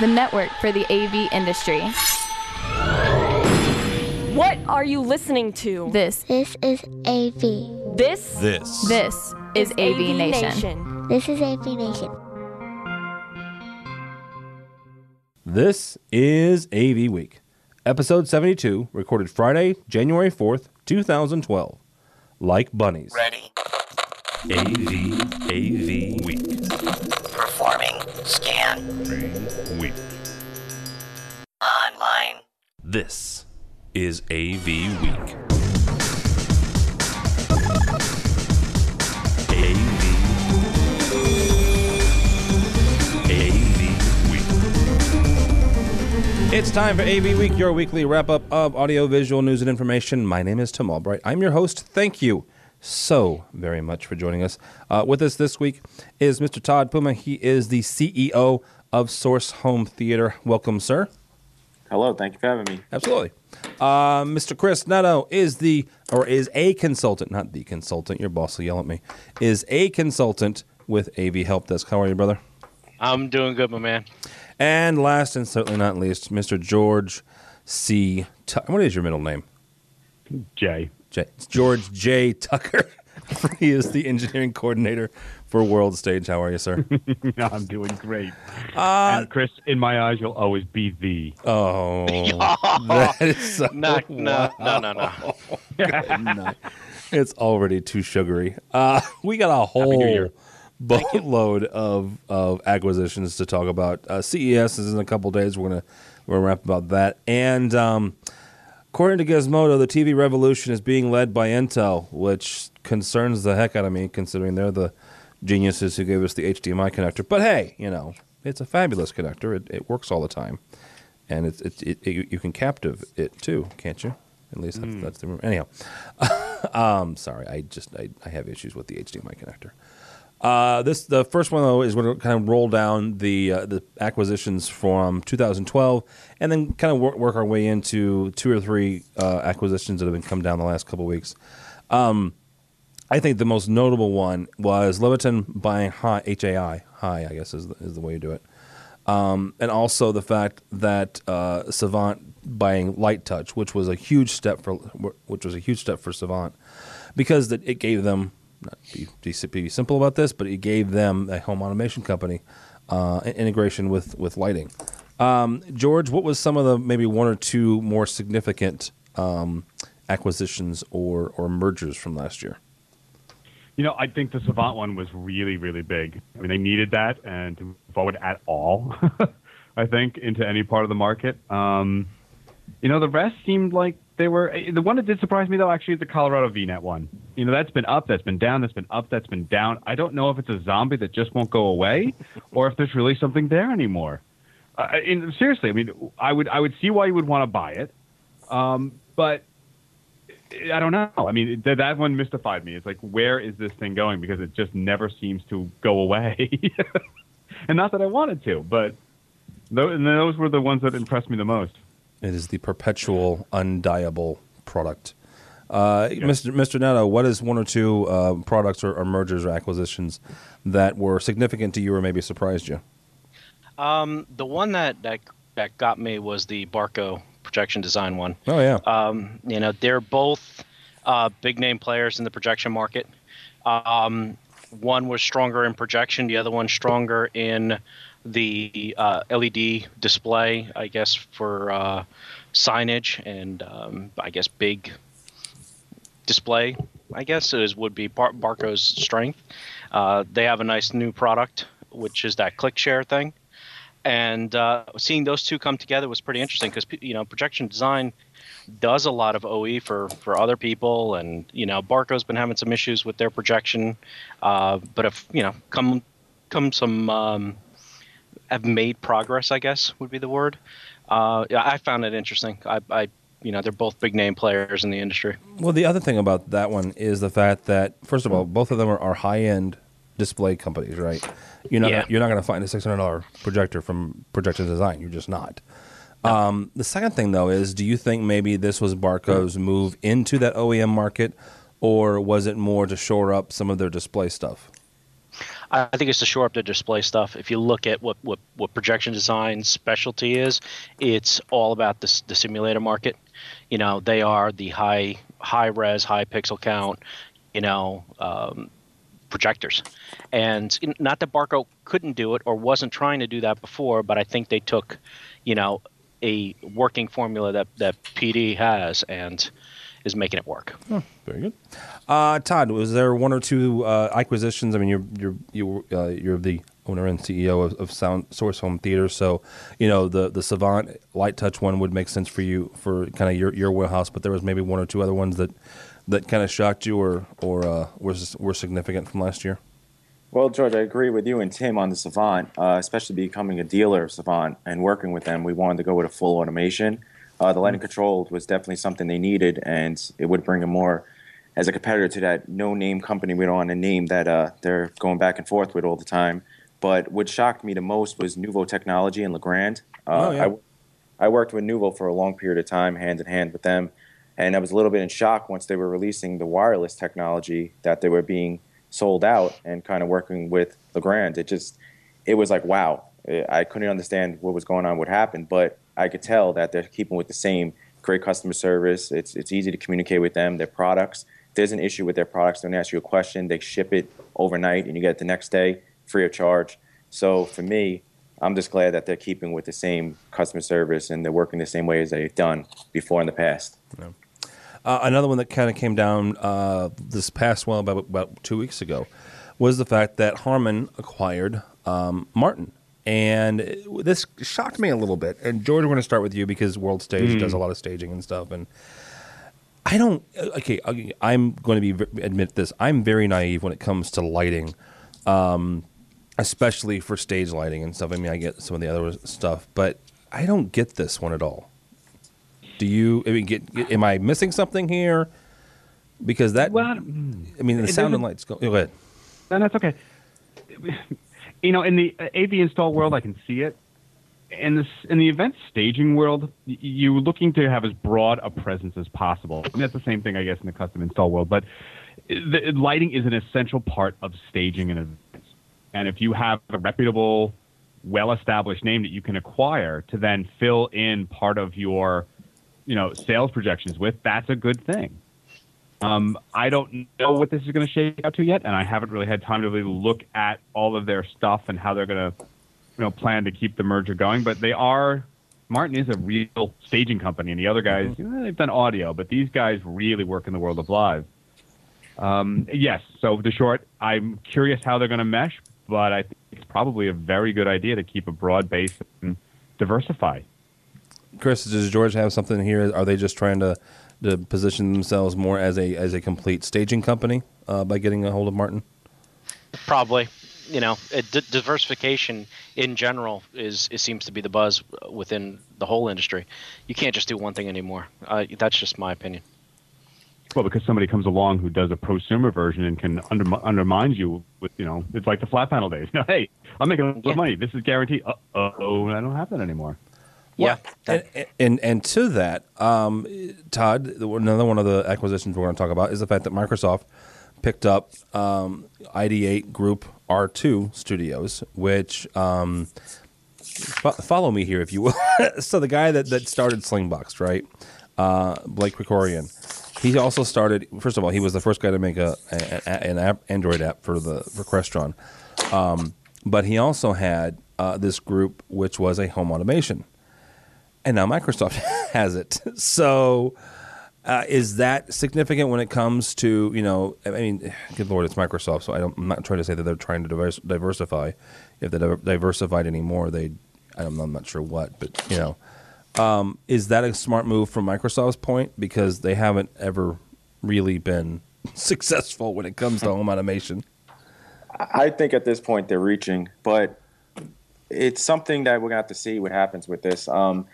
the network for the AV industry. What are you listening to? This, This is AV. This This. this is AV, Nation. This is AV Nation. This is AV Week, episode 72, recorded Friday, January 4th, 2012. Like bunnies. Ready. AV, AV Week. Performing. Scan. Week. Online. This is AV Week. AV. AV Week. It's time for AV Week, your weekly wrap up of audiovisual news and information. My name is Tim Albright. I'm your host. Thank you so very much for joining us. Uh, with us this week is Mr. Todd Puma. He is the CEO of Source Home Theater. Welcome, sir. Hello, thank you for having me. Absolutely. Uh, Mr. Chris Neto is the, or is a consultant, not the consultant, your boss will yell at me, is a consultant with AV Help Desk. How are you, brother? I'm doing good, my man. And last and certainly not least, Mr. George C. What is your middle name? Jay. J- George J. Tucker. he is the engineering coordinator for World Stage. How are you, sir? I'm doing great. and Chris, in my eyes, you'll always be the. Oh, that is so No, no, no, no, no. no. It's already too sugary. Uh, we got a whole Year. boatload of of acquisitions to talk about. Uh, CES is in a couple days. We're gonna we're gonna wrap about that. And um, according to Gizmodo, the TV revolution is being led by Intel, which concerns the heck out of me, considering they're the geniuses who gave us the HDMI connector. But hey, you know, it's a fabulous connector. It, it works all the time, and it's it, it, it you can captive it too, can't you? At least that's, that's the rumor. Anyhow, um, sorry, I just I, I have issues with the HDMI connector. Uh, this the first one though is going to kind of roll down the uh, the acquisitions from 2012, and then kind of work, work our way into two or three uh, acquisitions that have been come down the last couple weeks. Um, I think the most notable one was Leviton buying Hi, HAI. Hi, I guess is the, is the way you do it. Um, and also the fact that uh, Savant buying LiteTouch, which was a huge step for which was a huge step for Savant, because that it gave them not be, be, simple about this, but it gave them a home automation company uh, integration with with lighting. Um, George, what was some of the maybe one or two more significant um, acquisitions or or mergers from last year? You know, I think the Savant one was really, really big. I mean, they needed that and to forward at all, I think, into any part of the market. Um, you know, the rest seemed like they were. eh, The one that did surprise me, though, actually, the Colorado VNet one. You know, that's been up, that's been down, that's been up, that's been down. I don't know if it's a zombie that just won't go away or if there's really something there anymore. Uh, and seriously, I mean, I would, I would see why you would want to buy it. Um, but I don't know. I mean, th- that one mystified me. It's like, where is this thing going? Because it just never seems to go away. and not that I wanted to, but those were the ones that impressed me the most. It is the perpetual, undiable product. Uh, Mr. Mr. Neto, what is one or two uh, products or, or mergers or acquisitions that were significant to you or maybe surprised you? Um, the one that, that that got me was the Barco projection design one. Oh yeah, Um, you know, they're both uh, big name players in the projection market. Um, one was stronger in projection, the other one stronger in the uh, LED display, I guess, for uh, signage and um, I guess big display. I guess is would be Bar- Barco's strength. Uh, they have a nice new product, which is that ClickShare thing and uh, seeing those two come together was pretty interesting because you know projection design does a lot of OE for for other people, and you know Barco's been having some issues with their projection, uh, but if you know come come some um, have made progress, I guess would be the word. Uh, yeah, I found it interesting. I, I you know they're both big name players in the industry. Well, the other thing about that one is the fact that first of all, both of them are, are high end display companies, right? You're not Yeah. you're not going to find a six hundred dollar projector from Projection Design. You're just not. Um, the second thing though is, do you think maybe this was Barco's move into that OEM market, or was it more to shore up some of their display stuff? I think it's to shore up the display stuff. If you look at what, what, what projection design specialty is, it's all about the, the simulator market. You know, they are the high high res, high pixel count, you know, um, projectors. And not that Barco couldn't do it or wasn't trying to do that before, but I think they took, you know, a working formula that, that PD has and is making it work. Oh, very good. Uh, Todd, was there one or two uh, acquisitions? I mean, you're you're you, uh, you're the owner and CEO of, of Sound Source Home Theater, so you know the the Savant LiteTouch one would make sense for you for kind of your your warehouse. But there was maybe one or two other ones that that kind of shocked you or or uh, was were significant from last year. Well, George, I agree with you and Tim on the Savant, uh, especially becoming a dealer of Savant and working with them. We wanted to go with a full automation. Uh, the lighting control was definitely something they needed, and it would bring them more as a competitor to that no-name company we don't want to name that uh, they're going back and forth with all the time. But what shocked me the most was Nuvo Technology and Legrand. Uh, oh, yeah. I, I worked with Nuvo for a long period of time, hand in hand with them, and I was a little bit in shock once they were releasing the wireless technology that they were being sold out and kind of working with Legrand. It just, it was like, wow. I couldn't understand what was going on, what happened, but I could tell that they're keeping with the same great customer service. It's, it's easy to communicate with them, their products. If there's an issue with their products, they don't ask you a question. They ship it overnight and you get it the next day free of charge. So for me, I'm just glad that they're keeping with the same customer service and they're working the same way as they've done before in the past. Yeah. Uh, another one that kind of came down uh, this past well about, about two weeks ago was the fact that Harman acquired um, Martin, and this shocked me a little bit. And George, we're going to start with you because World Stage mm. does a lot of staging and stuff, and I don't. Okay, I'm going to be admit this. I'm very naive when it comes to lighting. Um, especially for stage lighting and stuff. I mean, I get some of the other stuff, but I don't get this one at all. Do you? I mean, get, get, am I missing something here? Because that, well, I mean, the sound and lights. Go, go ahead. No, that's okay. You know, in the uh, AV install world, I can see it. In this, in the event staging world, you're looking to have as broad a presence as possible. I mean, that's the same thing, I guess, in the custom install world. But uh, the, lighting is an essential part of staging and events. And if you have a reputable, well-established name that you can acquire to then fill in part of your you know sales projections with, that's a good thing. Um, I don't know what this is going to shake out to yet, and I haven't really had time to really look at all of their stuff and how they're going to, you know, plan to keep the merger going. But they are. Martin is a real staging company, and the other guys, mm-hmm. you know, they've done audio, but these guys really work in the world of live. Um, yes. So the short, I'm curious how they're going to mesh, but I think it's probably a very good idea to keep a broad base and diversify. Chris, does George have something here? Are they just trying to to position themselves more as a as a complete staging company uh, by getting a hold of Martin? Probably. You know, d- diversification in general is it seems to be the buzz within the whole industry. You can't just do one thing anymore. Uh, that's just my opinion. Well, because somebody comes along who does a prosumer version and can under, undermine you with, you know, it's like the flat panel days. No, hey, I'm making a lot of money. This is guaranteed. Uh oh, I don't have that anymore. Yeah, and, and, and to that, um, Todd, another one of the acquisitions we're going to talk about is the fact that Microsoft picked up um, ID8 Group R2 Studios, which um, fo- follow me here if you will. so the guy that that started Slingbox, right? Uh, Blake Krikorian. He also started. First of all, he was the first guy to make a, a an app, Android app for the for Crestron. Um, but he also had uh, this group, which was a home automation and now Microsoft has it. So, uh, is that significant when it comes to you know? I mean, good lord, it's Microsoft. So I am not trying to say that they're trying to diverse, diversify. If they diversified anymore, they I'm, I'm not sure what, but you know, um, is that a smart move from Microsoft's point because they haven't ever really been successful when it comes to home automation? I think at this point they're reaching, but it's something that we're gonna have to see what happens with this. Um,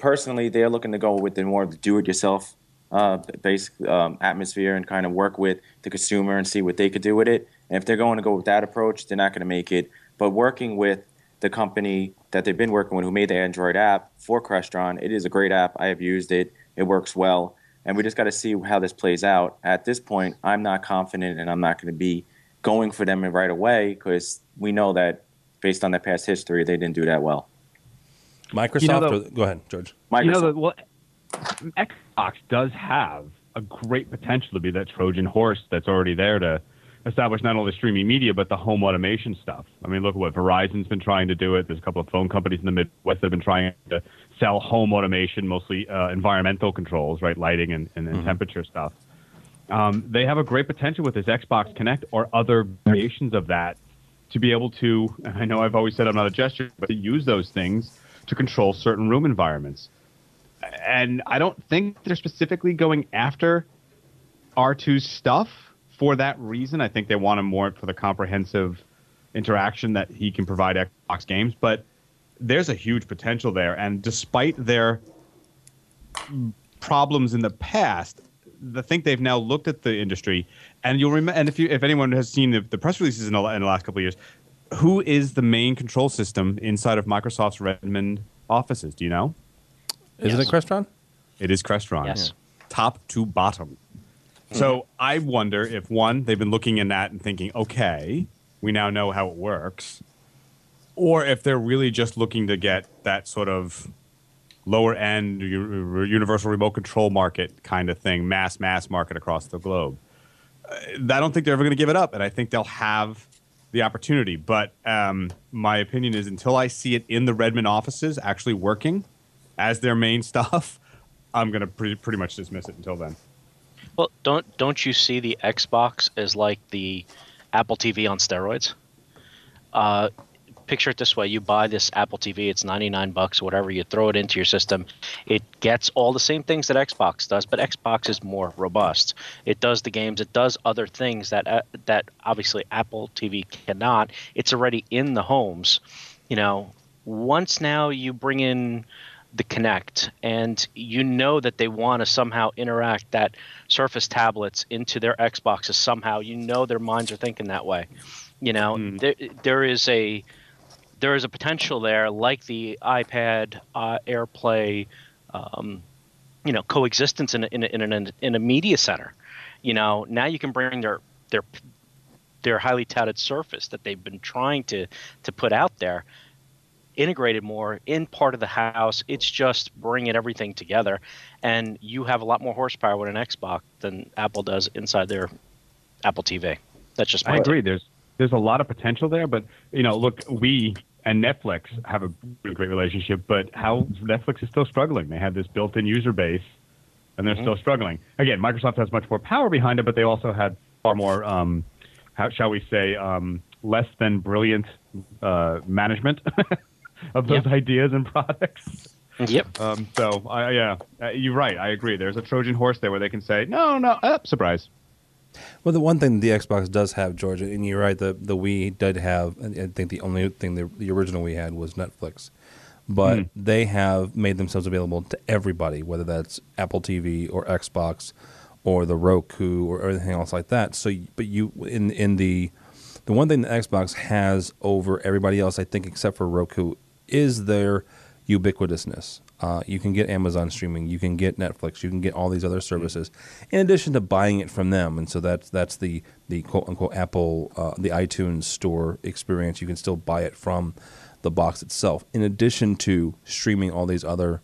personally, they're looking to go with the more do-it-yourself uh, basic um, atmosphere and kind of work with the consumer and see what they could do with it. And if they're going to go with that approach, they're not going to make it. But working with the company that they've been working with, who made the Android app for Crestron, it is a great app. I have used it. It works well, and we just got to see how this plays out. At this point, I'm not confident, and I'm not going to be going for them right away because we know that based on their past history, they didn't do that well. Microsoft. You know, or, go ahead, George. Microsoft. You know, the, well, Xbox does have a great potential to be that Trojan horse that's already there to establish not only streaming media but the home automation stuff. I mean, look at what Verizon's been trying to do. It. There's a couple of phone companies in the Midwest that have been trying to sell home automation, mostly uh, environmental controls, right, lighting and, and, and temperature stuff. Um, they have a great potential with this Xbox Kinect or other variations of that to be able to. And I know I've always said I'm not a gesture, but to use those things to control certain room environments and I don't think they're specifically going after R2's stuff for that reason. I think they want him more for the comprehensive interaction that he can provide Xbox games, but there's a huge potential there. And despite their problems in the past, I think they've now looked at the industry, and you'll remember. And if you, if anyone has seen the, the press releases in the, in the last couple of years, who is the main control system inside of Microsoft's Redmond offices? Do you know? Isn't Yes. it Crestron? It is Crestron. Yes. Top to bottom. So I wonder if one, they've been looking in that and thinking, okay, we now know how it works, or if they're really just looking to get that sort of lower end universal remote control market kind of thing, mass mass market across the globe. Uh, I don't think they're ever going to give it up, and I think they'll have the opportunity. But um, my opinion is, until I see it in the Redmond offices actually working as their main stuff, I'm going to pretty, pretty much dismiss it until then. Well, don't don't you see the Xbox as like the Apple TV on steroids? Uh, picture it this way: you buy this Apple TV, it's ninety nine bucks, whatever. You throw it into your system, it gets all the same things that Xbox does, but Xbox is more robust. It does the games, it does other things that uh, that obviously Apple TV cannot. It's already in the homes. You know, once now you bring in the Kinect, and you know that they want to somehow interact that Surface tablets into their Xboxes somehow. You know their minds are thinking that way. You know, there there is a there is a potential there, like the iPad uh, AirPlay, um, you know, coexistence in a, in a, in, a, in a media center. You know, now you can bring their their their highly touted Surface that they've been trying to to put out there integrated more in part of the house. It's just bringing everything together, and you have a lot more horsepower with an Xbox than Apple does inside their Apple TV. That's just my I take. agree. There's there's a lot of potential there, but you know, look, we and Netflix have a great relationship, but how Netflix is still struggling. They have this built-in user base, and they're still struggling. Again, Microsoft has much more power behind it, but they also had far more, um, how shall we say, um, less than brilliant uh, management of those Yep. ideas and products. Yep. Um, so, I, yeah, uh, you're right. I agree. There's a Trojan horse there where they can say, no, no, uh, surprise. Well, the one thing the Xbox does have, Georgia, and you're right, the the Wii did have. I think the only thing the, the original Wii had was Netflix, but hmm. they have made themselves available to everybody, whether that's Apple TV or Xbox, or the Roku or anything else like that. So, but you in in the the one thing the Xbox has over everybody else, I think, except for Roku, is their ubiquitousness. Uh, you can get Amazon streaming, you can get Netflix, you can get all these other services, in addition to buying it from them. And so that's that's the the quote unquote Apple, uh, the iTunes store experience. You can still buy it from the box itself, in addition to streaming all these other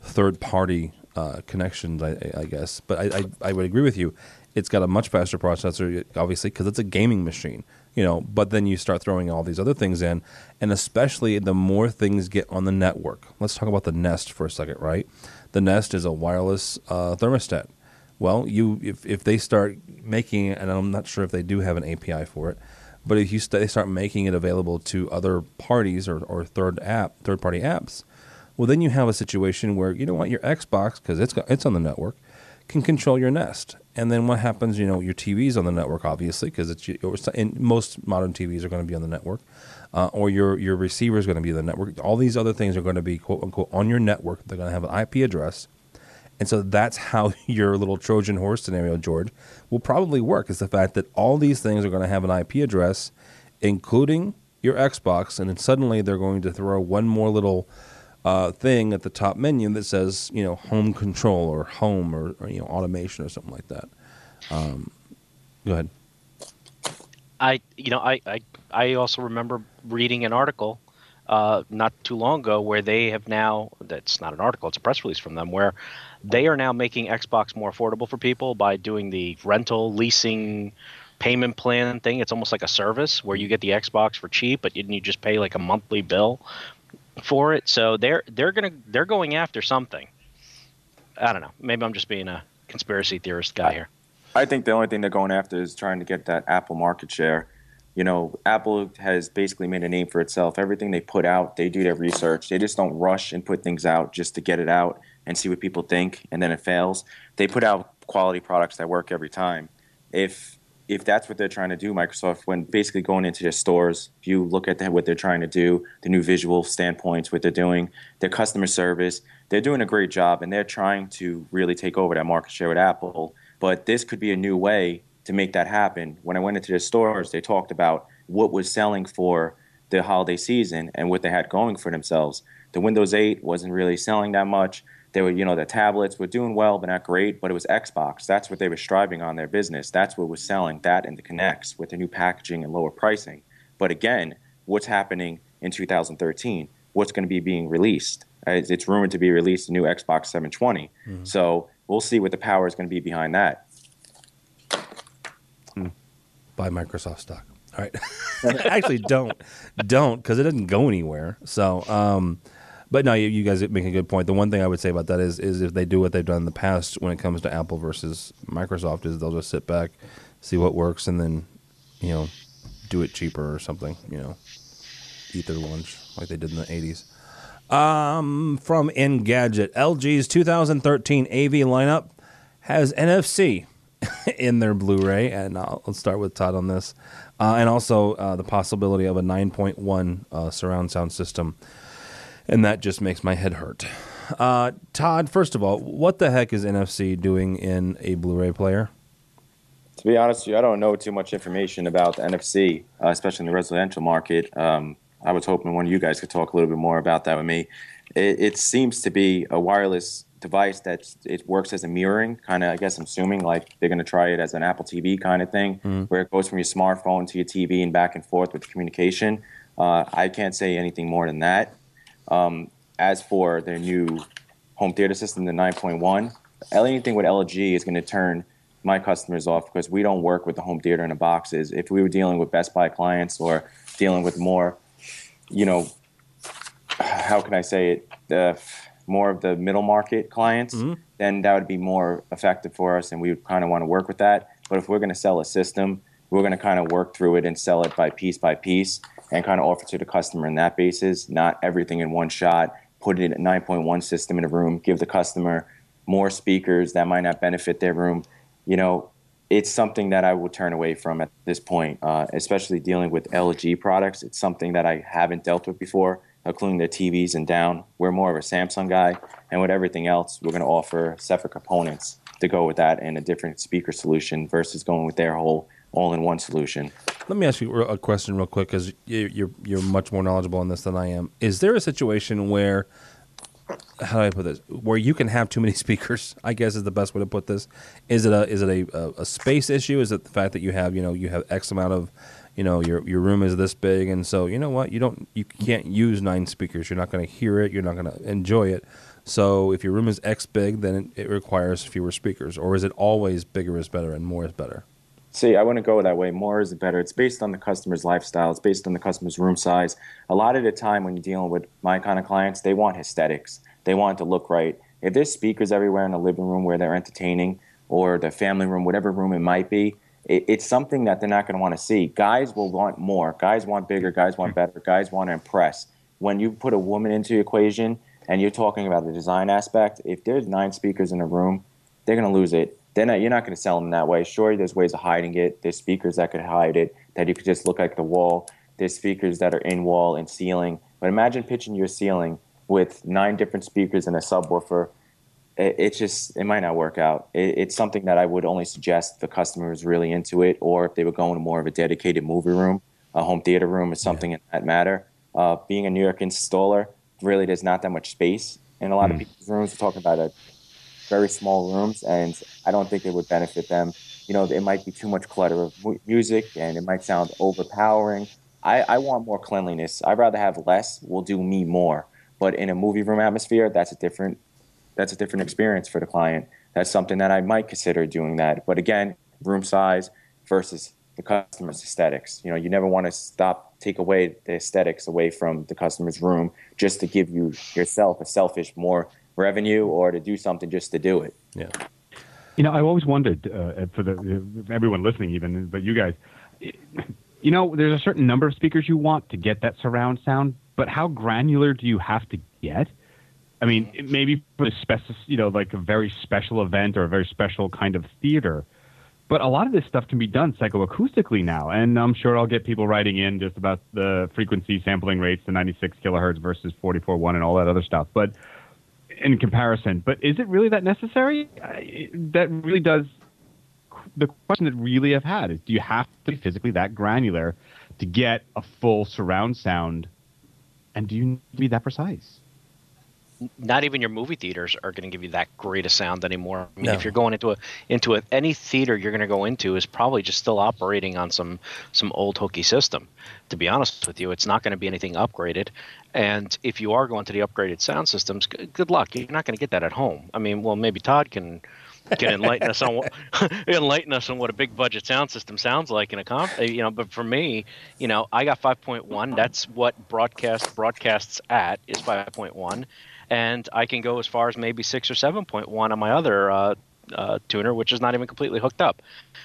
third party uh, connections, I, I- guess. But I, I, I would agree with you. It's got a much faster processor, obviously, because it's a gaming machine. You know, but then you start throwing all these other things in, and especially the more things get on the network. Let's talk about the Nest for a second, right? The Nest is a wireless uh, thermostat. Well, you if if they start making and I'm not sure if they do have an API for it, but if you st- they start making it available to other parties or, or third app third party apps, well then you have a situation where you know what your Xbox because it's it's on the network can control your Nest, and then what happens? You know your TV's on the network obviously because it's and most modern TVs are going to be on the network, uh, or your your receiver is going to be on the network. All these other things are going to be quote unquote on your network. They're going to have an IP address. And so that's how your little Trojan horse scenario, George, will probably work. Is the fact that all these things are going to have an IP address, including your Xbox, and then suddenly they're going to throw one more little uh, thing at the top menu that says, you know, home control or home or, or you know automation or something like that. Um, go ahead. I you know I I, I also remember reading an article uh, not too long ago where they have now that's not an article it's a press release from them where they are now making Xbox more affordable for people by doing the rental leasing payment plan thing it's almost like a service where you get the Xbox for cheap but you, you just pay like a monthly bill for it so they're they're gonna they're going after something I don't know maybe I'm just being a conspiracy theorist guy here I think the only thing they're going after is trying to get that Apple market share. You know, Apple has basically made a name for itself. Everything they put out, they do their research. They just don't rush and put things out just to get it out and see what people think, and then it fails. They put out quality products that work every time. If if that's what they're trying to do, Microsoft, when basically going into their stores, if you look at what they're trying to do, the new visual standpoints, what they're doing, their customer service, they're doing a great job, and they're trying to really take over that market share with Apple but this could be a new way to make that happen. When I went into the stores, they talked about what was selling for the holiday season and what they had going for themselves. The Windows 8 wasn't really selling that much. They were, you know, the tablets were doing well, but not great. But it was Xbox. That's what they were striving on their business. That's what was selling. That and the Kinects with the new packaging and lower pricing. But again, what's happening in 2013? What's going to be being released? It's rumored to be released a new Xbox 720. Mm-hmm. So we'll see what the power is going to be behind that. Hmm. Buy Microsoft stock. All right. Actually, don't, don't, because it doesn't go anywhere. So, um, but no, you, you, guys make a good point. The one thing I would say about that is, is if they do what they've done in the past when it comes to Apple versus Microsoft, is they'll just sit back, see what works, and then, you know, do it cheaper or something. You know, eat their lunch like they did in the '80s. Um, from Engadget, LG's 2013 AV lineup has NFC in their Blu-ray, and I'll, let's start with Todd on this, uh, and also uh, the possibility of a 9.1 uh, surround sound system, and that just makes my head hurt. Uh, Todd, first of all, what the heck is NFC doing in a Blu-ray player? To be honest with you, I don't know too much information about the NFC, uh, especially in the residential market. Um, I was hoping one of you guys could talk a little bit more about that with me. It, it seems to be a wireless device that it works as a mirroring kind of. I guess I'm assuming like they're going to try it as an Apple TV kind of thing, mm. where it goes from your smartphone to your TV and back and forth with communication. Uh, I can't say anything more than that. Um, as for their new home theater system, the 9.1, anything with LG is going to turn my customers off because we don't work with the home theater in the boxes. If we were dealing with Best Buy clients or dealing with more you know, how can I say it? The more of the middle market clients, mm-hmm. then that would be more effective for us, and we would kind of want to work with that. But if we're going to sell a system, we're going to kind of work through it and sell it by piece by piece, and kind of offer to the customer in that basis, not everything in one shot. Put it in a 9.1 system in a room, give the customer more speakers that might not benefit their room. You know, it's something that I would turn away from at this point, uh, especially dealing with LG products. It's something that I haven't dealt with before, including their TVs and down. We're more of a Samsung guy, and with everything else, we're going to offer separate components to go with that and a different speaker solution versus going with their whole all-in-one solution. Let me ask you a question real quick because you're you're much more knowledgeable on this than I am. Is there a situation where how do I put this? Where you can have too many speakers, I guess is the best way to put this. Is it a is it a, a, space issue? Is it the fact that you have you know you have X amount of you know your your room is this big, and so you know what you don't you can't use nine speakers. You're not going to hear it. You're not going to enjoy it. So if your room is X big, then it requires fewer speakers. Or is it always bigger is better and more is better? See, I wouldn't go that way. More is better. It's based on the customer's lifestyle. It's based on the customer's room size. A lot of the time, when you're dealing with my kind of clients, they want aesthetics. They want it to look right. If there's speakers everywhere in the living room where they're entertaining, or the family room, whatever room it might be, it, it's something that they're not going to want to see. Guys will want more. Guys want bigger. Guys want better. Guys want to impress. When you put a woman into the equation and you're talking about the design aspect, if there's nine speakers in a room, they're going to lose it then you're not going to sell them that way. Sure, there's ways of hiding it. There's speakers that could hide it, that you could just look like the wall. There's speakers that are in wall and ceiling. But imagine pitching your ceiling with nine different speakers and a subwoofer. It, it just it might not work out. It, it's something that I would only suggest if the customer is really into it, or if they were going to more of a dedicated movie room, a home theater room, or something yeah. in that matter. Uh, being a New York installer, really, there's not that much space in a lot mm. of people's rooms. We're talking about a very small rooms, and I don't think it would benefit them. You know, it might be too much clutter of mu- music and it might sound overpowering. I, I want more cleanliness. I'd rather have less. Will do me more. But in a movie room atmosphere, that's a different that's a different experience for the client. That's something that I might consider doing that. But again, room size versus the customer's aesthetics. You know, you never want to stop take away the aesthetics away from the customer's room just to give you yourself a selfish more revenue or to do something just to do it. Yeah. You know, I've always wondered uh, for the everyone listening, even but you guys, you know, there's a certain number of speakers you want to get that surround sound, but how granular do you have to get? I mean, maybe for the specific, you know, like a very special event or a very special kind of theater. But a lot of this stuff can be done psychoacoustically now, and I'm sure I'll get people writing in just about the frequency sampling rates, the 96 kilohertz versus 44.1 and all that other stuff. But in comparison, but is it really that necessary? That really does. The question that really I've had is: Do you have to be physically that granular to get a full surround sound, and do you need to be that precise? Not even your movie theaters are going to give you that great a sound anymore. I mean, No. if you're going into a into a, any theater you're going to go into is probably just still operating on some some old hooky system. To be honest with you, it's not going to be anything upgraded. And if you are going to the upgraded sound systems, g- good luck. You're not going to get that at home. I mean, well, maybe Todd can can enlighten us on what enlighten us on what a big budget sound system sounds like in a comp. uh, You know, but for me, you know, I got 5.1. That's what broadcast broadcasts at is 5.1, and I can go as far as maybe six or 7.1 on my other uh, uh, tuner, which is not even completely hooked up.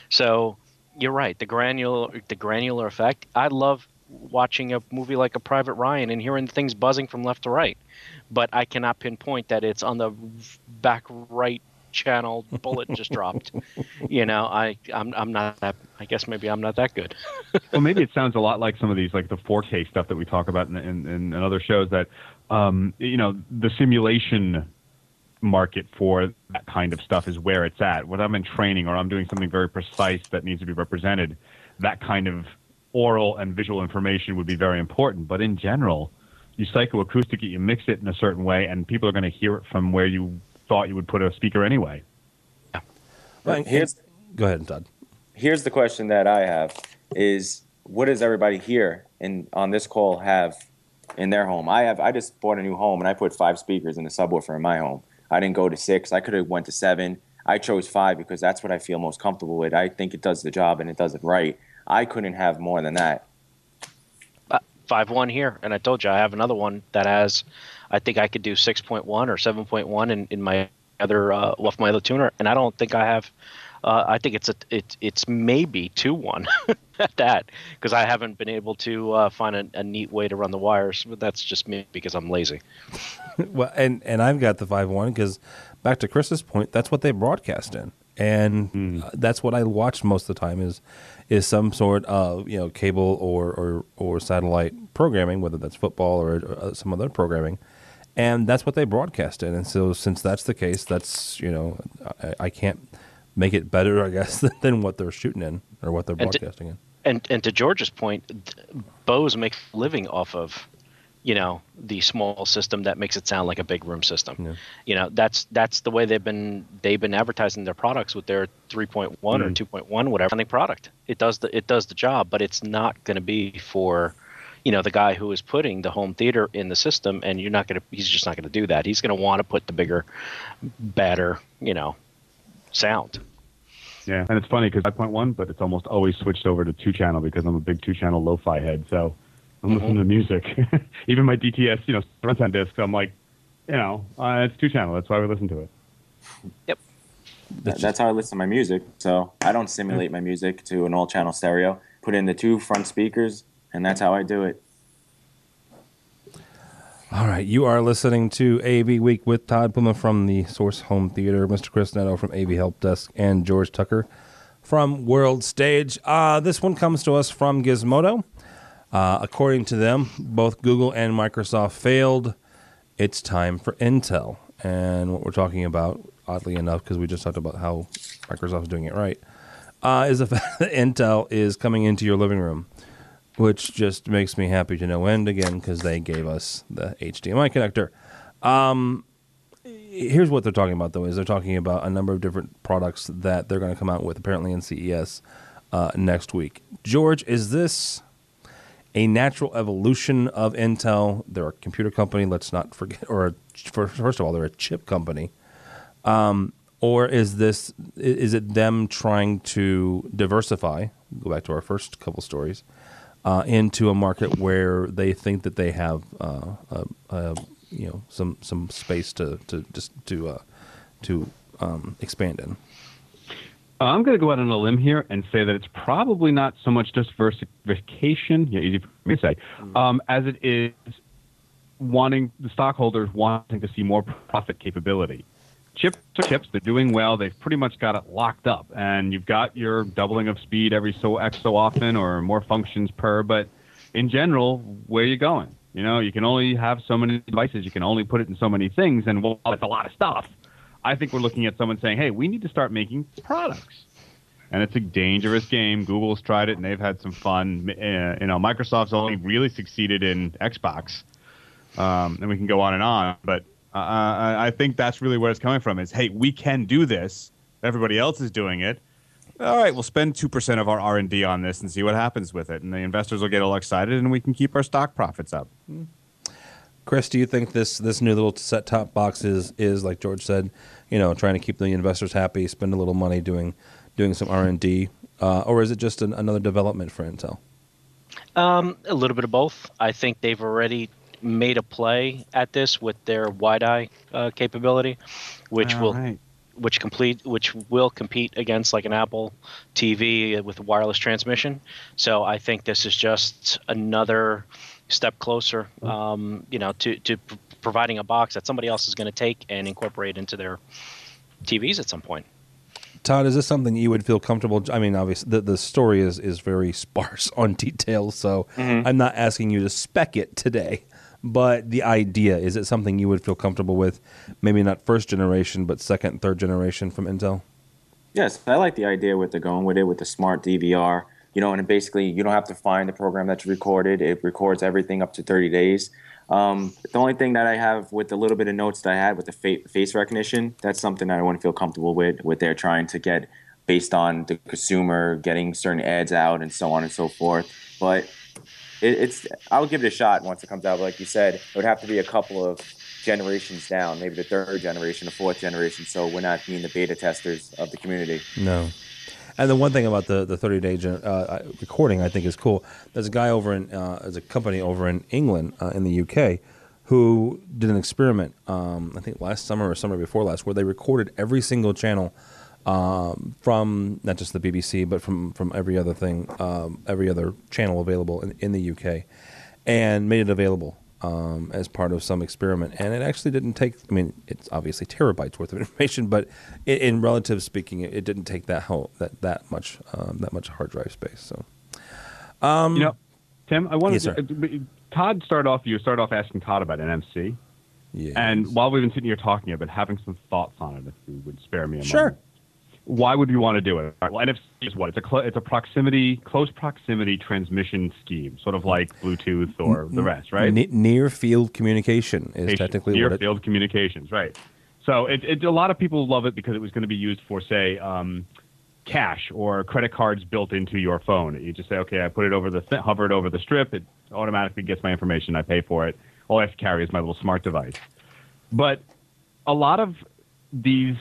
So you're right. The granular the granular effect. I love watching a movie like a Private Ryan and hearing things buzzing from left to right, but I cannot pinpoint that it's on the back right channel bullet just dropped. You know, I I'm I'm not that. I guess maybe I'm not that good. well, maybe it sounds a lot like some of these, like the 4K stuff that we talk about in, in, in other shows. That um, you know, the simulation market for that kind of stuff is where it's at. When I'm in training or I'm doing something very precise that needs to be represented, that kind of oral and visual information would be very important. But in general, you psychoacoustic it, you mix it in a certain way, and people are going to hear it from where you thought you would put a speaker anyway. Well, Here's Go ahead, Todd. here's the question that I have is what does everybody here in on this call have in their home? I have I just bought a new home and I put five speakers in the subwoofer in my home. I didn't go to six. I could have went to seven. I chose five because that's what I feel most comfortable with. I think it does the job and it does it right. I couldn't have more than that. Five one here, and I told you I have another one that has. I think I could do six point one or seven point one in, in my other uh, off my other tuner, and I don't think I have. Uh, I think it's a it, it's maybe two one at that because I haven't been able to uh, find a, a neat way to run the wires. But that's just me because I'm lazy. Well, and and I've got the five one because back to Chris's point, that's what they broadcast in, and uh, that's what I watch most of the time is is some sort of you know cable or or, or satellite programming, whether that's football or uh, some other programming, and that's what they broadcast in. And so since that's the case, that's you know I, I can't make it better, I guess, than what they're shooting in or what they're And to- broadcasting in. And and to George's point, Bose makes a living off of, you know, the small system that makes it sound like a big room system. Yeah. You know, that's that's the way they've been they've been advertising their products with their 3.1 or mm-hmm. 2.1 whatever product. It does the it does the job, but it's not going to be for you know the guy who is putting the home theater in the system and you're not going to he's just not going to do that. He's going to want to put the bigger better, you know, sound. Yeah, and it's funny because 5.1, but it's almost always switched over to two channel because I'm a big two channel lo-fi head. So I'm listening to music. Even my DTS, you know, surround sound disc. I'm like, you know, uh, it's two channel. That's why we listen to it. Yep. That- That's how I listen to my music. So I don't simulate my music to an all channel stereo. Put in the two front speakers, and that's how I do it. All right, you are listening to AV Week with Todd Puma from the Source Home Theater, Mr. Chris Neto from AV Help Desk, and George Tucker from World Stage. Uh, this one comes to us from Gizmodo. Uh, according to them, both Google and Microsoft failed. It's time for Intel. And what we're talking about, oddly enough, because we just talked about how Microsoft's doing it right, uh, is the fact that Intel is coming into your living room which just makes me happy to no end again because they gave us the HDMI connector. Um, here's what they're talking about though is they're talking about a number of different products that they're going to come out with apparently in CES uh, next week. George, is this a natural evolution of Intel? They're a computer company. Let's not forget, or a, first of all, they're a chip company. Um, or is this is it them trying to diversify? Go back to our first couple stories uh, into a market where they think that they have uh, a, a you know some some space to to just to uh, to um, expand in. Uh, I'm going to go out on a limb here and say that it's probably not so much diversification, yeah, easy for me to say, mm-hmm. um, as it is wanting the stockholders wanting to see more profit capability. Chips are chips; they're doing well. They've pretty much got it locked up, and you've got your doubling of speed every so x so often, or more functions per. But in general, where are you going? You know, you can only have so many devices. You can only put it in so many things, and well, it's a lot of stuff. I think we're looking at someone saying, "Hey, we need to start making products," and it's a dangerous game. Google's tried it, and they've had some fun. Uh, you know, Microsoft's only really succeeded in Xbox, um, and we can go on and on. But uh, I think that's really where it's coming from. Is hey, we can do this. Everybody else is doing it all right, we'll spend 2% of our R&D on this and see what happens with it. And the investors will get all excited and we can keep our stock profits up. Chris, do you think this, this new little set-top box is, is, like George said, you know, trying to keep the investors happy, spend a little money doing, doing some R&D, uh, or is it just an, another development for Intel? Um, a little bit of both. I think they've already made a play at this with their WiDi uh, capability, which all will right which complete which will compete against like an Apple TV with wireless transmission. So I think this is just another step closer, um, you know, to to providing a box that somebody else is going to take and incorporate into their TVs at some point. Todd, is this something you would feel comfortable? I mean, obviously, the, the story is, is very sparse on details, so mm-hmm. I'm not asking you to spec it today. But the idea is it something you would feel comfortable with? Maybe not first generation, but second, third generation from Intel. Yes, I like the idea with the going with it with the smart DVR. You know, and basically you don't have to find the program that's recorded. It records everything up to 30 days. Um, the only thing that I have with the little bit of notes that I had with the fa- face recognition, that's something that I to feel comfortable with. With they're trying to get based on the consumer getting certain ads out and so on and so forth. But it, it's I'll give it a shot once it comes out. But like you said, it would have to be a couple of generations down, maybe the third generation, the fourth generation. So we're not being the beta testers of the community. No. And the one thing about the, the 30 day gen, uh, recording I think is cool. There's a guy over in, uh, there's a company over in England, uh, in the UK, who did an experiment, um, I think last summer or summer before last, where they recorded every single channel um, from not just the BBC, but from from every other thing, um, every other channel available in, in the UK, and made it available um, as part of some experiment. And it actually didn't take. I mean, it's obviously terabytes worth of information, but in, in relative speaking, it, it, didn't take that whole that that much um, that much hard drive space. So, um, you know, Tim, I wanted yes, to, uh, Todd start off. You start off asking Todd about NMC. Yeah. And while we've been sitting here talking about having some thoughts on it, if you would spare me a sure. moment why would you want to do it? Right, well, NFC is what? It's a cl- it's a proximity, close proximity transmission scheme, sort of like Bluetooth or the rest, right? N- near field communication is technically near what field communications, right? So it, it, a lot of people love it because it was going to be used for, say, um, cash or credit cards built into your phone. You just say, okay, I put it over the th- hover it over the strip, it automatically gets my information, I pay for it. All I have to carry is my little smart device. But a lot of these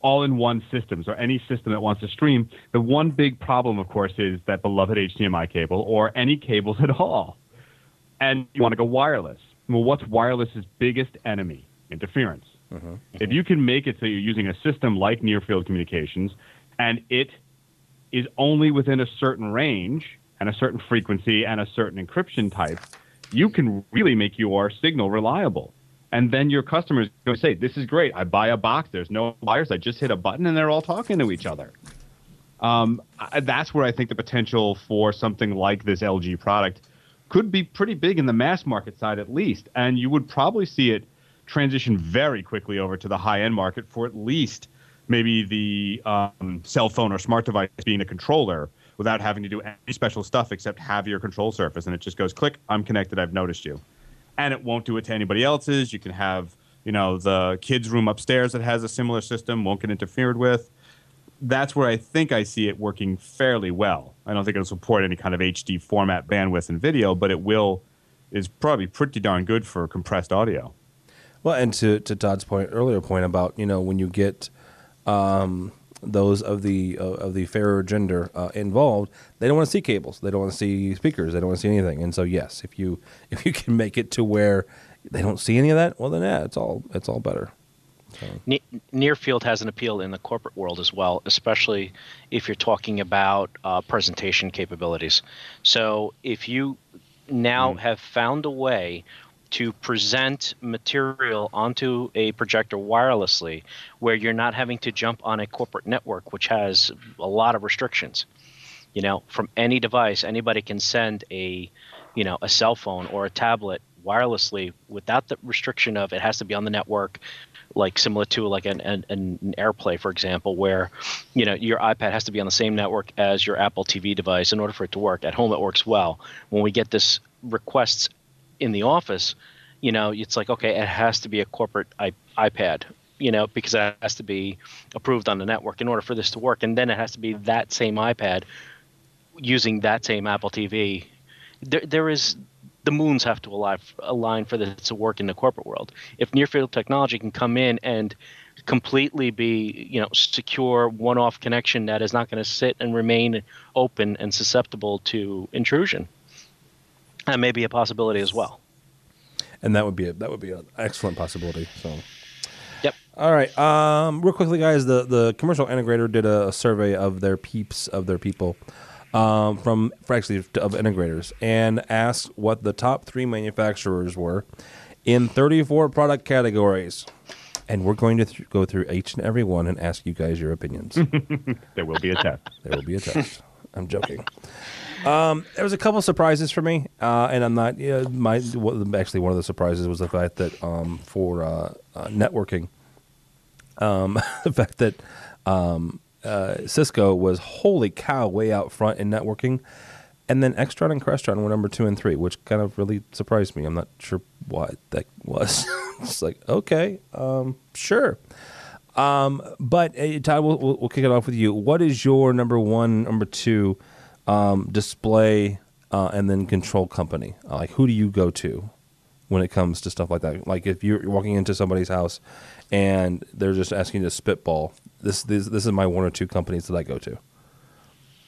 all-in-one systems or any system that wants to stream, the one big problem, of course, is that beloved HDMI cable or any cables at all. And you want to go wireless. Well, what's wireless's biggest enemy? Interference. Mm-hmm. If you can make it so you're using a system like near-field communications, and it is only within a certain range and a certain frequency and a certain encryption type, you can really make your signal reliable and then your customers go say, "This is great. I buy a box. There's no wires. I just hit a button, and they're all talking to each other." Um, I, that's where I think the potential for something like this LG product could be pretty big in the mass market side, at least. And you would probably see it transition very quickly over to the high end market for at least maybe the um, cell phone or smart device being a controller without having to do any special stuff except have your control surface, and it just goes click. I'm connected. I've noticed you and it won't do it to anybody else's. You can have You know, the kids' room upstairs that has a similar system won't get interfered with. That's where I think I see it working fairly well. I don't think it'll support any kind of HD format bandwidth and video, but it will is probably pretty darn good for compressed audio. Well, and to to Todd's point earlier point about you know when you get um, those of the uh, of the fairer gender uh, involved, they don't want to see cables, they don't want to see speakers, they don't want to see anything. And so yes, if you if you can make it to where they don't see any of that, well then yeah, it's all it's all better. So. Ne- near field has an appeal in the corporate world as well, especially if you're talking about uh, presentation capabilities. So if you now mm. have found a way to present material onto a projector wirelessly where you're not having to jump on a corporate network which has a lot of restrictions. You know from any device anybody can send a you know a cell phone or a tablet wirelessly without the restriction of it has to be on the network like similar to like an, an, an airplay for example where you know your ipad has to be on the same network as your apple tv device in order for it to work. At home it works well. When we get this requests in the office, you know, it's like okay, it has to be a corporate iPad, you know, because it has to be approved on the network in order for this to work, and then it has to be that same iPad using that same Apple TV. There, there is the moons have to align, align for this to work in the corporate world. If near field technology can come in and completely be you know secure one-off connection that is not going to sit and remain open and susceptible to intrusion that may be a possibility as well. And that would be a, that would be an excellent possibility. So. Yep. All right. Um, real quickly, guys, the the commercial integrator did a, survey of their peeps of their people, um, from for actually of integrators, and asked what the top three manufacturers were in 34 product categories. And we're going to th- go through each and every one and ask you guys your opinions. there will be a test. there will be a test. I'm joking. Um, there was a couple surprises for me, uh, and I'm not. Know, my actually one of the surprises was the fact that um, for uh, uh, networking, um, the fact that um, uh, Cisco was holy cow way out front in networking, and then Extron and Crestron were number two and three, which kind of really surprised me. I'm not sure why that was. it's like okay, um, sure. Um, but uh, Todd, we'll, we'll, kick it off with you. What is your number one, number two? Um, display, uh, and then control company? Like, who do you go to when it comes to stuff like that? Like, if you're walking into somebody's house and they're just asking you to spitball, this this, this is my one or two companies that I go to.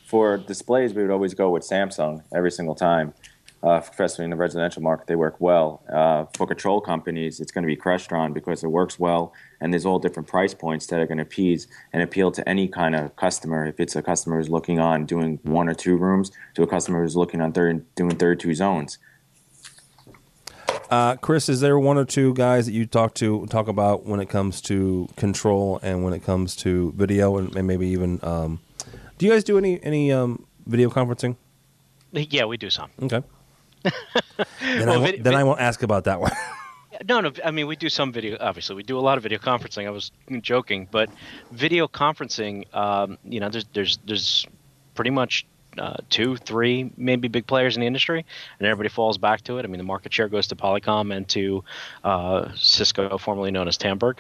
For displays, we would always go with Samsung every single time uh, especially in the residential market, they work well. Uh, for control companies, it's going to be Crestron because it works well, and there's all different price points that are going to appease and appeal to any kind of customer. If it's a customer who's looking on doing one or two rooms, to a customer who's looking on third, doing third two zones. Uh, Chris, is there one or two guys that you talk to talk about when it comes to control and when it comes to video and, and maybe even? Um, do you guys do any any um, video conferencing? Yeah, we do some. Okay then, well, I won't, vid- then I won't ask about that one. no, no. I mean, we do some video. Obviously, we do a lot of video conferencing. I was joking, but video conferencing, um, you know, there's there's there's pretty much uh, two, three, maybe big players in the industry, and everybody falls back to it. I mean, the market share goes to Polycom and to uh, Cisco, formerly known as Tandberg.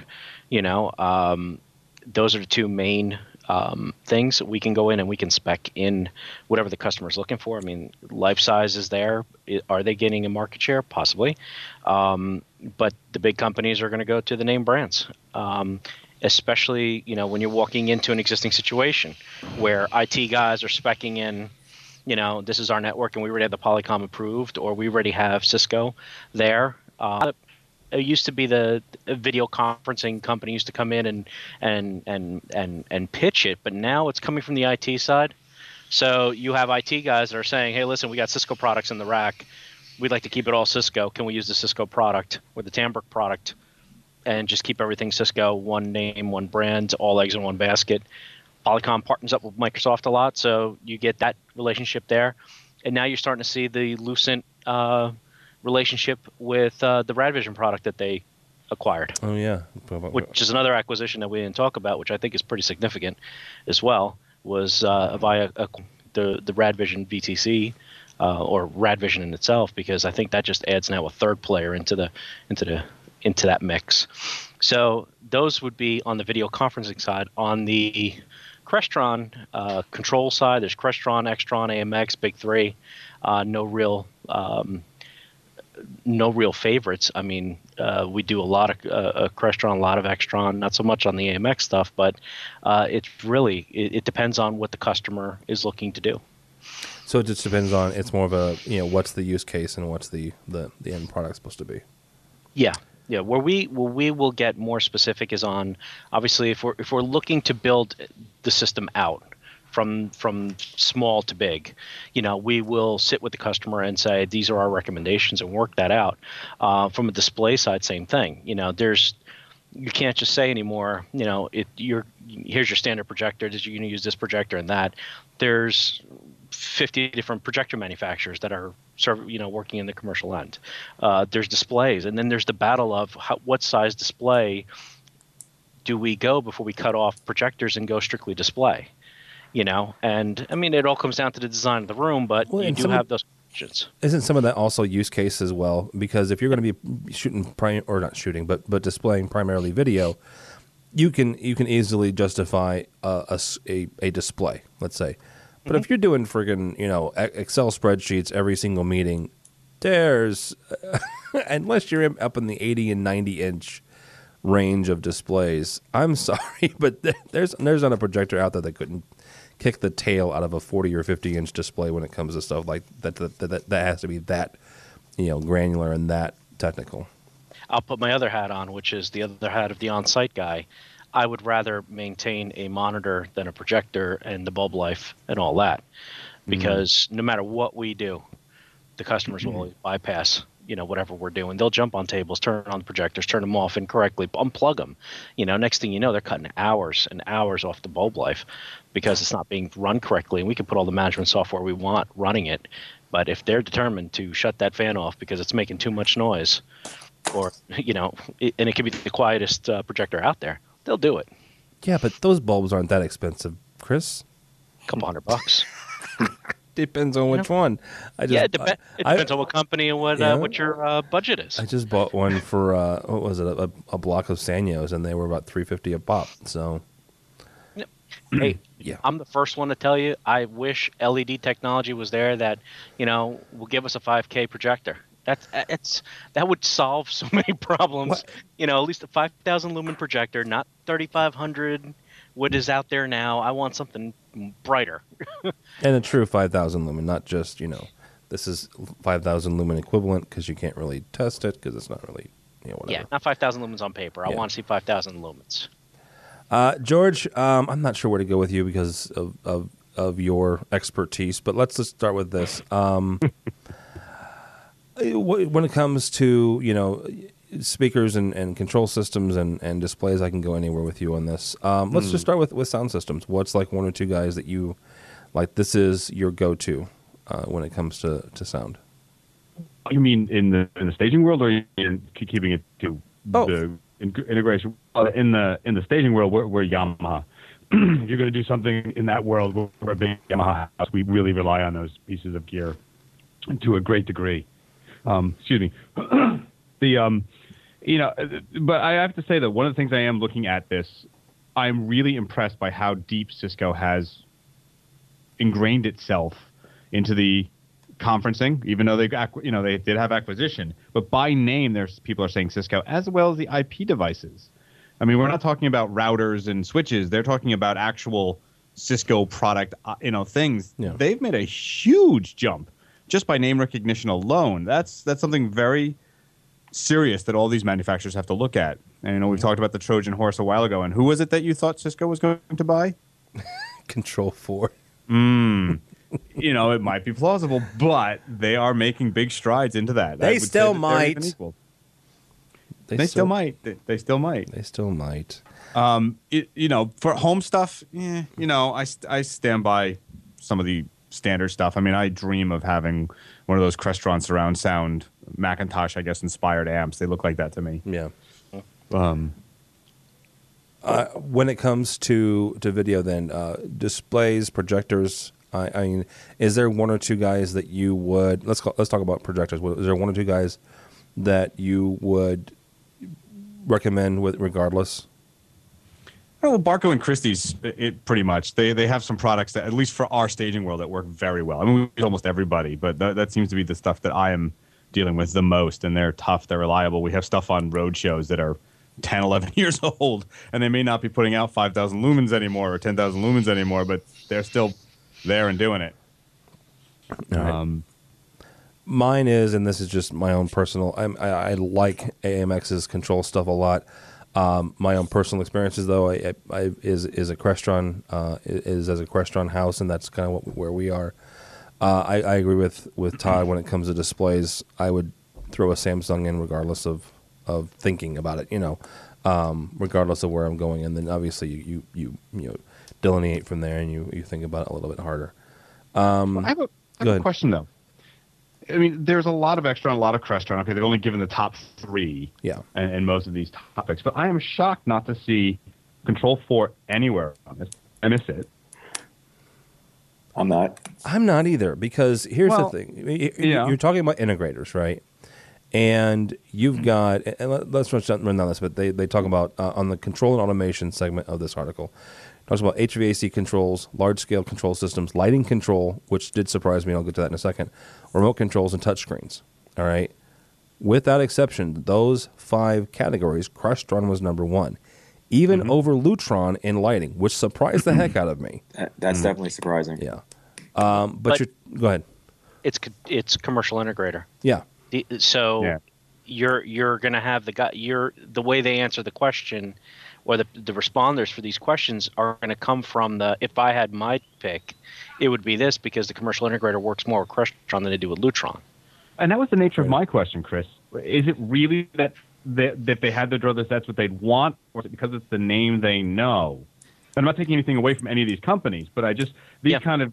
You know, um, those are the two main um, things, we can go in and we can spec in whatever the customer is looking for. I mean, LifeSize is there. Are they getting a market share? Possibly. Um, but the big companies are going to go to the name brands. Um, especially, you know, when you're walking into an existing situation where IT guys are specking in you know, this is our network and we already have the Polycom approved, or we already have Cisco there. Uh, it used to be the video conferencing company used to come in and and and and and pitch it, but now it's coming from the IT side. So you have IT guys that are saying, "Hey, listen, we got Cisco products in the rack. We'd like to keep it all Cisco. Can we use the Cisco product or the Tandberg product, and just keep everything Cisco, one name, one brand, all eggs in one basket?" Polycom partners up with Microsoft a lot, so you get that relationship there. And now you're starting to see the Lucent uh, relationship with uh, the Radvision product that they acquired. Oh yeah, which is another acquisition that we didn't talk about, which I think is pretty significant as well. Was uh, Avaya, the the Radvision VTC uh, or Radvision in itself, because I think that just adds now a third player into the into the into that mix. So those would be on the video conferencing side. On the Crestron uh, control side, there's Crestron, Extron, AMX, Big Three. Uh, no real um, no real favorites. I mean, uh, we do a lot of uh, Crestron, a lot of Extron, not so much on the AMX stuff, but uh, it's really it, it, depends on what the customer is looking to do. So it just depends on it's more of a you know what's the use case and what's the the, the end product supposed to be. Yeah, yeah. Where we where we will get more specific is on obviously if we're if we're looking to build the system out from from small to big. You know, we will sit with the customer and say these are our recommendations and work that out. Uh, from a display side, same thing. You know, there's you can't just say anymore. You know, it you're here's your standard projector. You're going to use this projector and that. There's 50 different projector manufacturers that are serve, you know working in the commercial end. Uh, there's displays, and then there's the battle of how, what size display do we go before we cut off projectors and go strictly display you know? And i mean it all comes down to the design of the room but well, you do have those questions isn't some of that also use case as well? Because if you're going to be shooting prim- or not shooting but but displaying primarily video you can you can easily justify a, a, a display let's say. But mm-hmm. if you're doing friggin' you know excel spreadsheets every single meeting there's unless you're up in the 80 and 90 inch range of displays i'm sorry but there's there's not a projector out there that couldn't kick the tail out of a 40 or 50 inch display when it comes to stuff like that. That, that, that has to be that, you know, granular and that technical. I'll put my other hat on, which is the other hat of the on-site guy. I would rather maintain a monitor than a projector and the bulb life and all that, mm-hmm. because mm-hmm. no matter what we do, the customers mm-hmm. will bypass you know whatever we're doing they'll jump on tables turn on the projectors turn them off incorrectly unplug them you know next thing you know they're cutting hours and hours off the bulb life because it's not being run correctly and we can put all the management software we want running it but if they're determined to shut that fan off because it's making too much noise or you know it, and it could be the quietest uh, projector out there they'll do it yeah but those bulbs aren't that expensive chris a couple hundred bucks depends on which one. I just, yeah, it, dep- it depends I, on what company and what yeah, uh, what your uh, budget is. I just bought one for uh, what was it a, a, block of Sanyos and they were about three fifty a pop. So, hey, yeah, I'm the first one to tell you. I wish LED technology was there that you know will give us a 5K projector. That's uh, it's that would solve so many problems. What? You know, at least a 5,000 lumen projector, not 3,500 what is out there now. I want something brighter. and a true 5,000 lumen, not just, you know, this is 5,000 lumen equivalent because you can't really test it because it's not really, you know, whatever. Yeah, not 5,000 lumens on paper. I yeah. want to see 5,000 lumens. Uh, George, um, I'm not sure where to go with you because of, of, of your expertise, but let's just start with this. Um, when it comes to, you know, speakers and, and control systems and, and displays, I can go anywhere with you on this. Um, let's mm. just start with, with sound systems. What's like one or two guys that you like? This is your go to uh, when it comes to, to sound. You mean in the in the staging world, or in keeping it to Both. the integration in the in the staging world? We're, we're Yamaha. you're going to do something in that world, we're a big Yamaha house. We really rely on those pieces of gear to a great degree. Um, excuse me. the um, you know, but I have to say that one of the things I am looking at this, I'm really impressed by how deep Cisco has ingrained itself into the conferencing, even though they you know they did have acquisition, but by name, there's people are saying Cisco as well as the IP devices. I mean, we're not talking about routers and switches; they're talking about actual Cisco product, uh, you know, things. Yeah. They've made a huge jump just by name recognition alone. That's that's something very serious that all these manufacturers have to look at. And you know, we've talked about the Trojan horse a while ago. And who was it that you thought Cisco was going to buy? Control Four. Mm. You know, it might be plausible, but they are making big strides into that. They still might. They, they, still, still might. They, they, still might. They still might. Um, it, you know, for home stuff, yeah, you know, I, I stand by some of the standard stuff. I mean, I dream of having one of those Crestron surround sound McIntosh, I guess, inspired amps. They look like that to me. Yeah. Um, uh, when it comes to to video, then uh, displays, projectors. I, I, mean, is there one or two guys that you would let's call, let's talk about projectors? Is there one or two guys that you would recommend with regardless? Well, Barco and Christie's, it, pretty much. They they have some products that, at least for our staging world, that work very well. I mean, we almost everybody, but that, that seems to be the stuff that I am dealing with the most. And they're tough, they're reliable. We have stuff on road shows that are 10, 11 years old, and they may not be putting out 5,000 lumens anymore or 10,000 lumens anymore, but they're still there and doing it. Right. Um, Mine is, and this is just my own personal. I, I like AMX's control stuff a lot. Um, my own personal experiences, though, I, I, is is a Crestron uh, is as a Crestron house, and that's kind of what, where we are. Uh, I, I, agree with, with Todd when it comes to displays. I would throw a Samsung in regardless of, of thinking about it. You know, um, regardless of where I'm going, and then obviously you you you, you know, delineate from there, and you, you think about it a little bit harder. Um, well, I have a, I have a question though. I mean, there's a lot of Extron and a lot of Crestron. Okay, they've only given the top three. Yeah. And, and most of these topics, but I am shocked not to see Control Four anywhere on this. I miss it. I'm not. I'm not either because here's well, the thing. Yeah. You're talking about integrators, right? And you've got, and let's run down this, but they, they talk about uh, on the control and automation segment of this article, talks about HVAC controls, large scale control systems, lighting control, which did surprise me. I'll get to that in a second, remote controls, and touchscreens. All right. Without exception, those five categories, Crestron was number one, even mm-hmm. over Lutron in lighting, which surprised the heck out of me. That's mm-hmm. definitely surprising. Yeah. Um, but, but go ahead. It's it's commercial integrator. Yeah. The, so yeah. you're you're going to have the guy. You're the way they answer the question or the, the responders for these questions are going to come from the if I had my pick, it would be this because the commercial integrator works more with Crestron than they do with Lutron. And that was the nature of my question, Chris. Is it really that that, that they had to draw this, that's what they'd want, or is it because it's the name they know? I'm not taking anything away from any of these companies, but I just these yep. kind of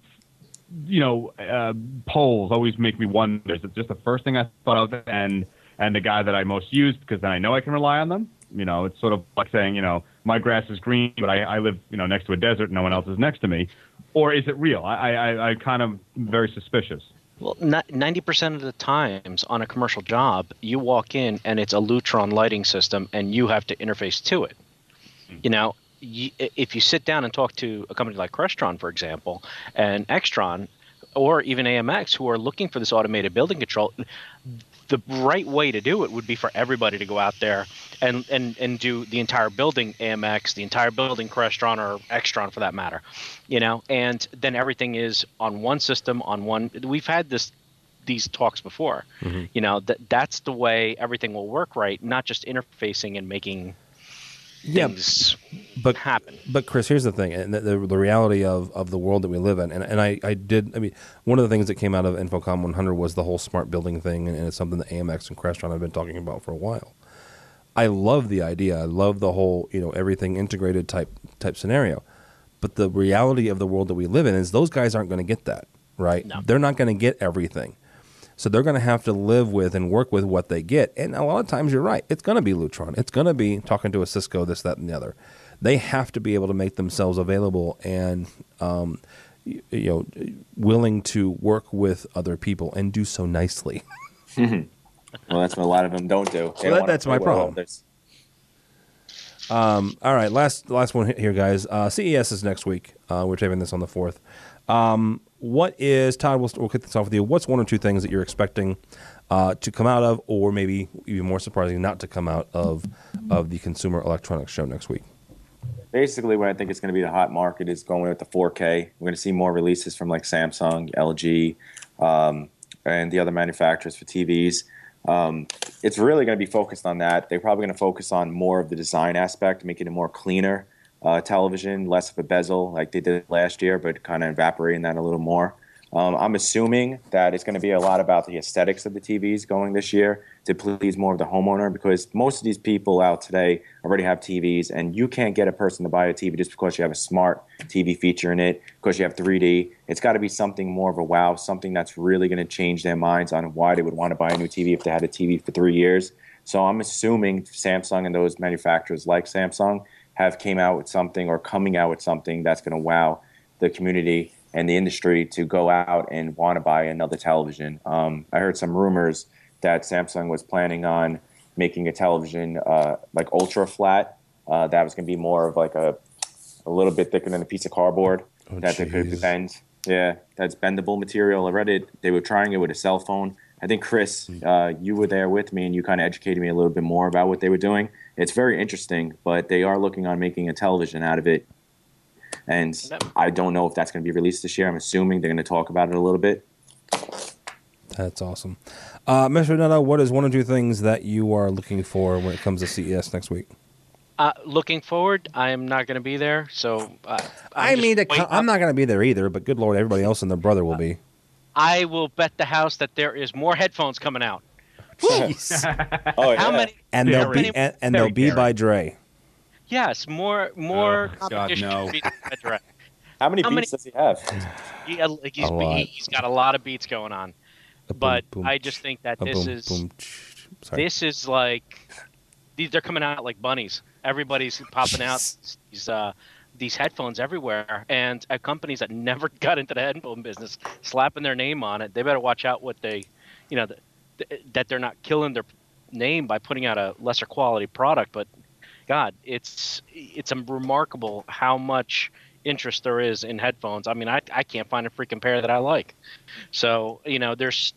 you know uh, polls always make me wonder. Is it just the first thing I thought of, and and the guy that I most use because then I know I can rely on them, you know, it's sort of like saying, you know, my grass is green, but I, I live, you know, next to a desert. And no one else is next to me. Or is it real? I, I, I kind of very suspicious. Well, ninety percent of the times on a commercial job, you walk in and it's a Lutron lighting system, and you have to interface to it. Mm-hmm. You know, you, if you sit down and talk to a company like Crestron, for example, and Extron, or even AMX, who are looking for this automated building control, the right way to do it would be for everybody to go out there and and and do the entire building AMX, the entire building Crestron or Extron for that matter, you know, and then everything is on one system on one. We've had this these talks before, mm-hmm. you know, that that's the way everything will work right, not just interfacing and making yeah, but happen. But Chris, here's the thing, and the, the, the, reality of, of the world that we live in, and, and I, I did, I mean, one of the things that came out of InfoComm 100 was the whole smart building thing, and, and it's something that AMX and Crestron have been talking about for a while. I love the idea. I love the whole, you know, everything integrated type type scenario. But the reality of the world that we live in is those guys aren't going to get that, right? No. They're not going to get everything. So they're going to have to live with and work with what they get. And a lot of times you're right. It's going to be Lutron. It's going to be talking to a Cisco, this, that, and the other. They have to be able to make themselves available and, um, you, you know, willing to work with other people and do so nicely. well, that's what a lot of them don't do. Well, that, that's my problem. Um, all right, last last one here, guys. Uh, CES is next week. Uh, we're taping this on the fourth. Um, what is Todd? We'll, we'll kick this off with you. What's one or two things that you're expecting uh, to come out of, or maybe even more surprising, not to come out of of the Consumer Electronics Show next week? Basically, what I think is going to be the hot market is going with the 4K. We're going to see more releases from like Samsung, LG, um, and the other manufacturers for TVs. Um, it's really going to be focused on that. They're probably going to focus on more of the design aspect, making it more cleaner uh, television, less of a bezel like they did last year, but kind of evaporating that a little more. Um, I'm assuming that it's going to be a lot about the aesthetics of the TVs going this year to please more of the homeowner because most of these people out today already have TVs, and you can't get a person to buy a TV just because you have a smart TV feature in it, because you have 3D. It's got to be something more of a wow, something that's really going to change their minds on why they would want to buy a new TV if they had a TV for three years. So I'm assuming Samsung and those manufacturers like Samsung have came out with something or coming out with something that's going to wow the community and the industry to go out and want to buy another television. Um, I heard some rumors that Samsung was planning on making a television uh, like ultra flat. Uh, that was going to be more of like a a little bit thicker than a piece of cardboard Oh, that they could bend. Yeah, that's bendable material. I read it. They were trying it with a cell phone. I think Chris, Hmm. uh, you were there with me, and you kind of educated me a little bit more about what they were doing. It's very interesting, but they are looking on making a television out of it. And I don't know if that's going to be released this year. I'm assuming they're going to talk about it a little bit. That's awesome. Uh, Mr. Nuno, what is one or two things that you are looking for when it comes to CES next week? Uh, looking forward, I am not going to be there, so uh, I mean, to waiting co- I'm not going to be there either, but good lord, everybody else and their brother will be. I will bet the house that there is more headphones coming out. Oh, How many? And they'll be and, and they'll be by Dre. Yes, more more Oh, God, no. to beat the How many How beats many- does he have? He, uh, like, he's, A lot. he, he's got a lot of beats going on, A boom, but boom, I just think that this boom, is boom, this is like these they're coming out like bunnies. Everybody's popping out these uh, these headphones everywhere, and at companies that never got into the headphone business, slapping their name on it. They better watch out what they, you know, th- th- that they're not killing their name by putting out a lesser quality product. But God, it's it's remarkable how much interest there is in headphones. I mean, I I can't find a freaking pair that I like. So you know, there's,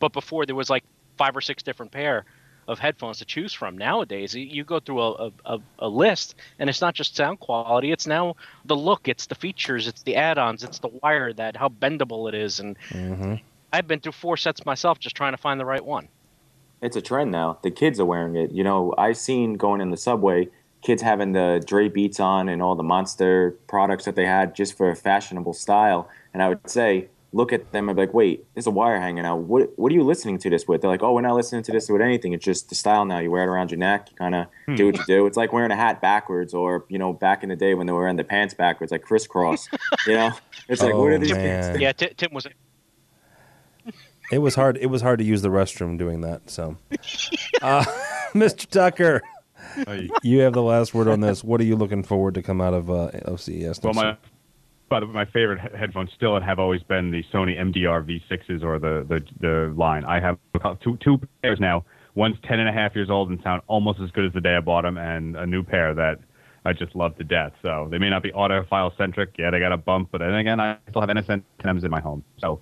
but before there was like five or six different pair of headphones to choose from. Nowadays, you go through a, a, a list, and it's not just sound quality. It's now the look, it's the features, it's the add-ons, it's the wire that how bendable it is. And Mhm. I've been through four sets myself just trying to find the right one. It's a trend now. The kids are wearing it. You know, I've seen going in the subway, kids having the Dre Beats on and all the Monster products that they had just for a fashionable style. And I would say, look at them and be like, wait, there's a wire hanging out. What what are you listening to this with? They're like, oh, we're not listening to this with anything. It's just the style now. You wear it around your neck. You kind of do what you do. It's like wearing a hat backwards, or you know, back in the day when they were wearing the pants backwards, like crisscross. you know, it's like what Oh, are these man. things? Yeah, Ti Tim was. It was hard. It was hard to use the restroom doing that. So, uh, Mr. Tucker, Hey. you have the last word on this. What are you looking forward to come out of uh, of CES? Well, my week? by the way, my favorite he- headphones still have always been the Sony MDR V6s or the the, the line. I have two two pairs now. One's ten and a half years old and sound almost as good as the day I bought them, and a new pair that I just love to death. So they may not be audiophile centric. Yeah, they got a bump, but then again, I still have NSN NMs in my home. So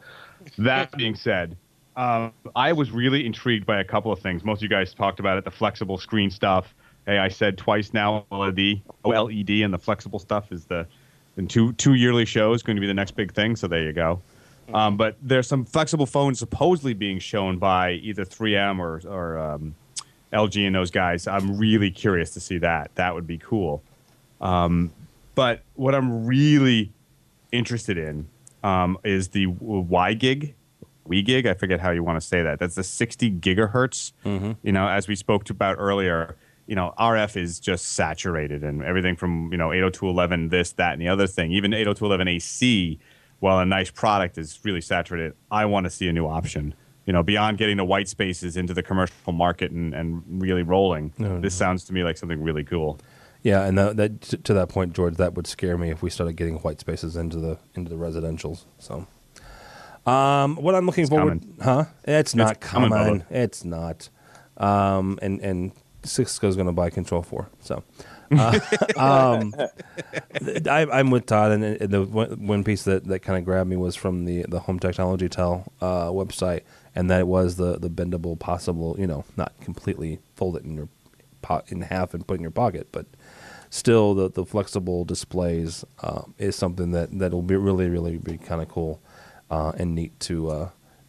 that being said, um, I was really intrigued by a couple of things. Most of you guys talked about it, the flexible screen stuff. Hey, I said twice now OLED, OLED, and the flexible stuff is the in two two yearly shows going to be the next big thing. So there you go. Um, but there's some flexible phones supposedly being shown by either 3M or or um, LG and those guys. I'm really curious to see that. That would be cool. Um, but what I'm really interested in um, is the Y gig, We gig. I forget how you want to say that. That's the 60 gigahertz. You know, as we spoke about earlier. You know, RF is just saturated, and everything from you know 802.11, this, that, and the other thing. Even 802.11 AC, while a nice product is really saturated, I want to see a new option. You know, beyond getting the white spaces into the commercial market and, and really rolling. No, this sounds to me like something really cool. Yeah, and that, that to that point, George, that would scare me if we started getting white spaces into the into the residentials. So, um, what I'm looking forward, huh? It's not coming, coming. It's not. Um, and and Cisco's going to buy Control Four. So, uh, um, I, I'm with Todd, and, the one, piece that, that kind of grabbed me was from the the Home Technology Tell uh, website, and that it was the the bendable, possible, you know, not completely fold it in your po- in half and put in your pocket, but still the, the flexible displays um, is something that that will be really really be kind of cool uh, and neat to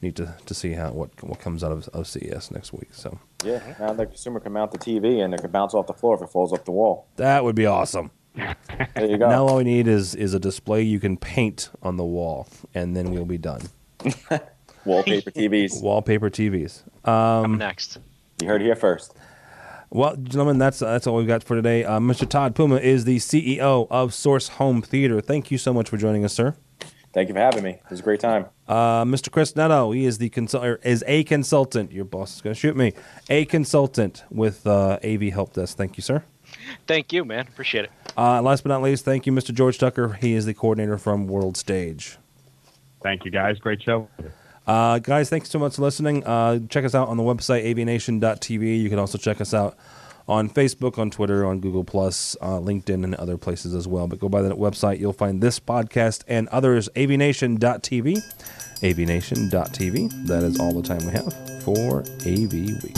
neat to, to see how what what comes out of, of CES next week. So Yeah, now the consumer can mount the TV and it can bounce off the floor if it falls off the wall. that would be awesome. There you go. Now all we need is is a display you can paint on the wall, and then we'll be done. Wallpaper TVs. Wallpaper TVs. Coming next. You heard it here first. Well, gentlemen, that's that's all we've got for today. Uh, Mr. Todd Puma is the CEO of Source Home Theater. Thank you so much for joining us, sir. Thank you for having me. It was a great time. Uh, Mr. Chris Neto, he is the consult is a consultant. Your boss is going to shoot me. A consultant with uh, AV Help Desk. Thank you, sir. Thank you, man. Appreciate it. Uh, last but not least, thank you, Mr. George Tucker. He is the coordinator from World Stage. Thank you guys. Great show. Uh, guys, thanks so much for listening. Uh, check us out on the website avnation.tv. You can also check us out on Facebook, on Twitter, on Google Plus, uh, LinkedIn, and other places as well. But go by that website; you'll find this podcast and others. avnation.tv, avnation.tv. That is all the time we have for AV Week.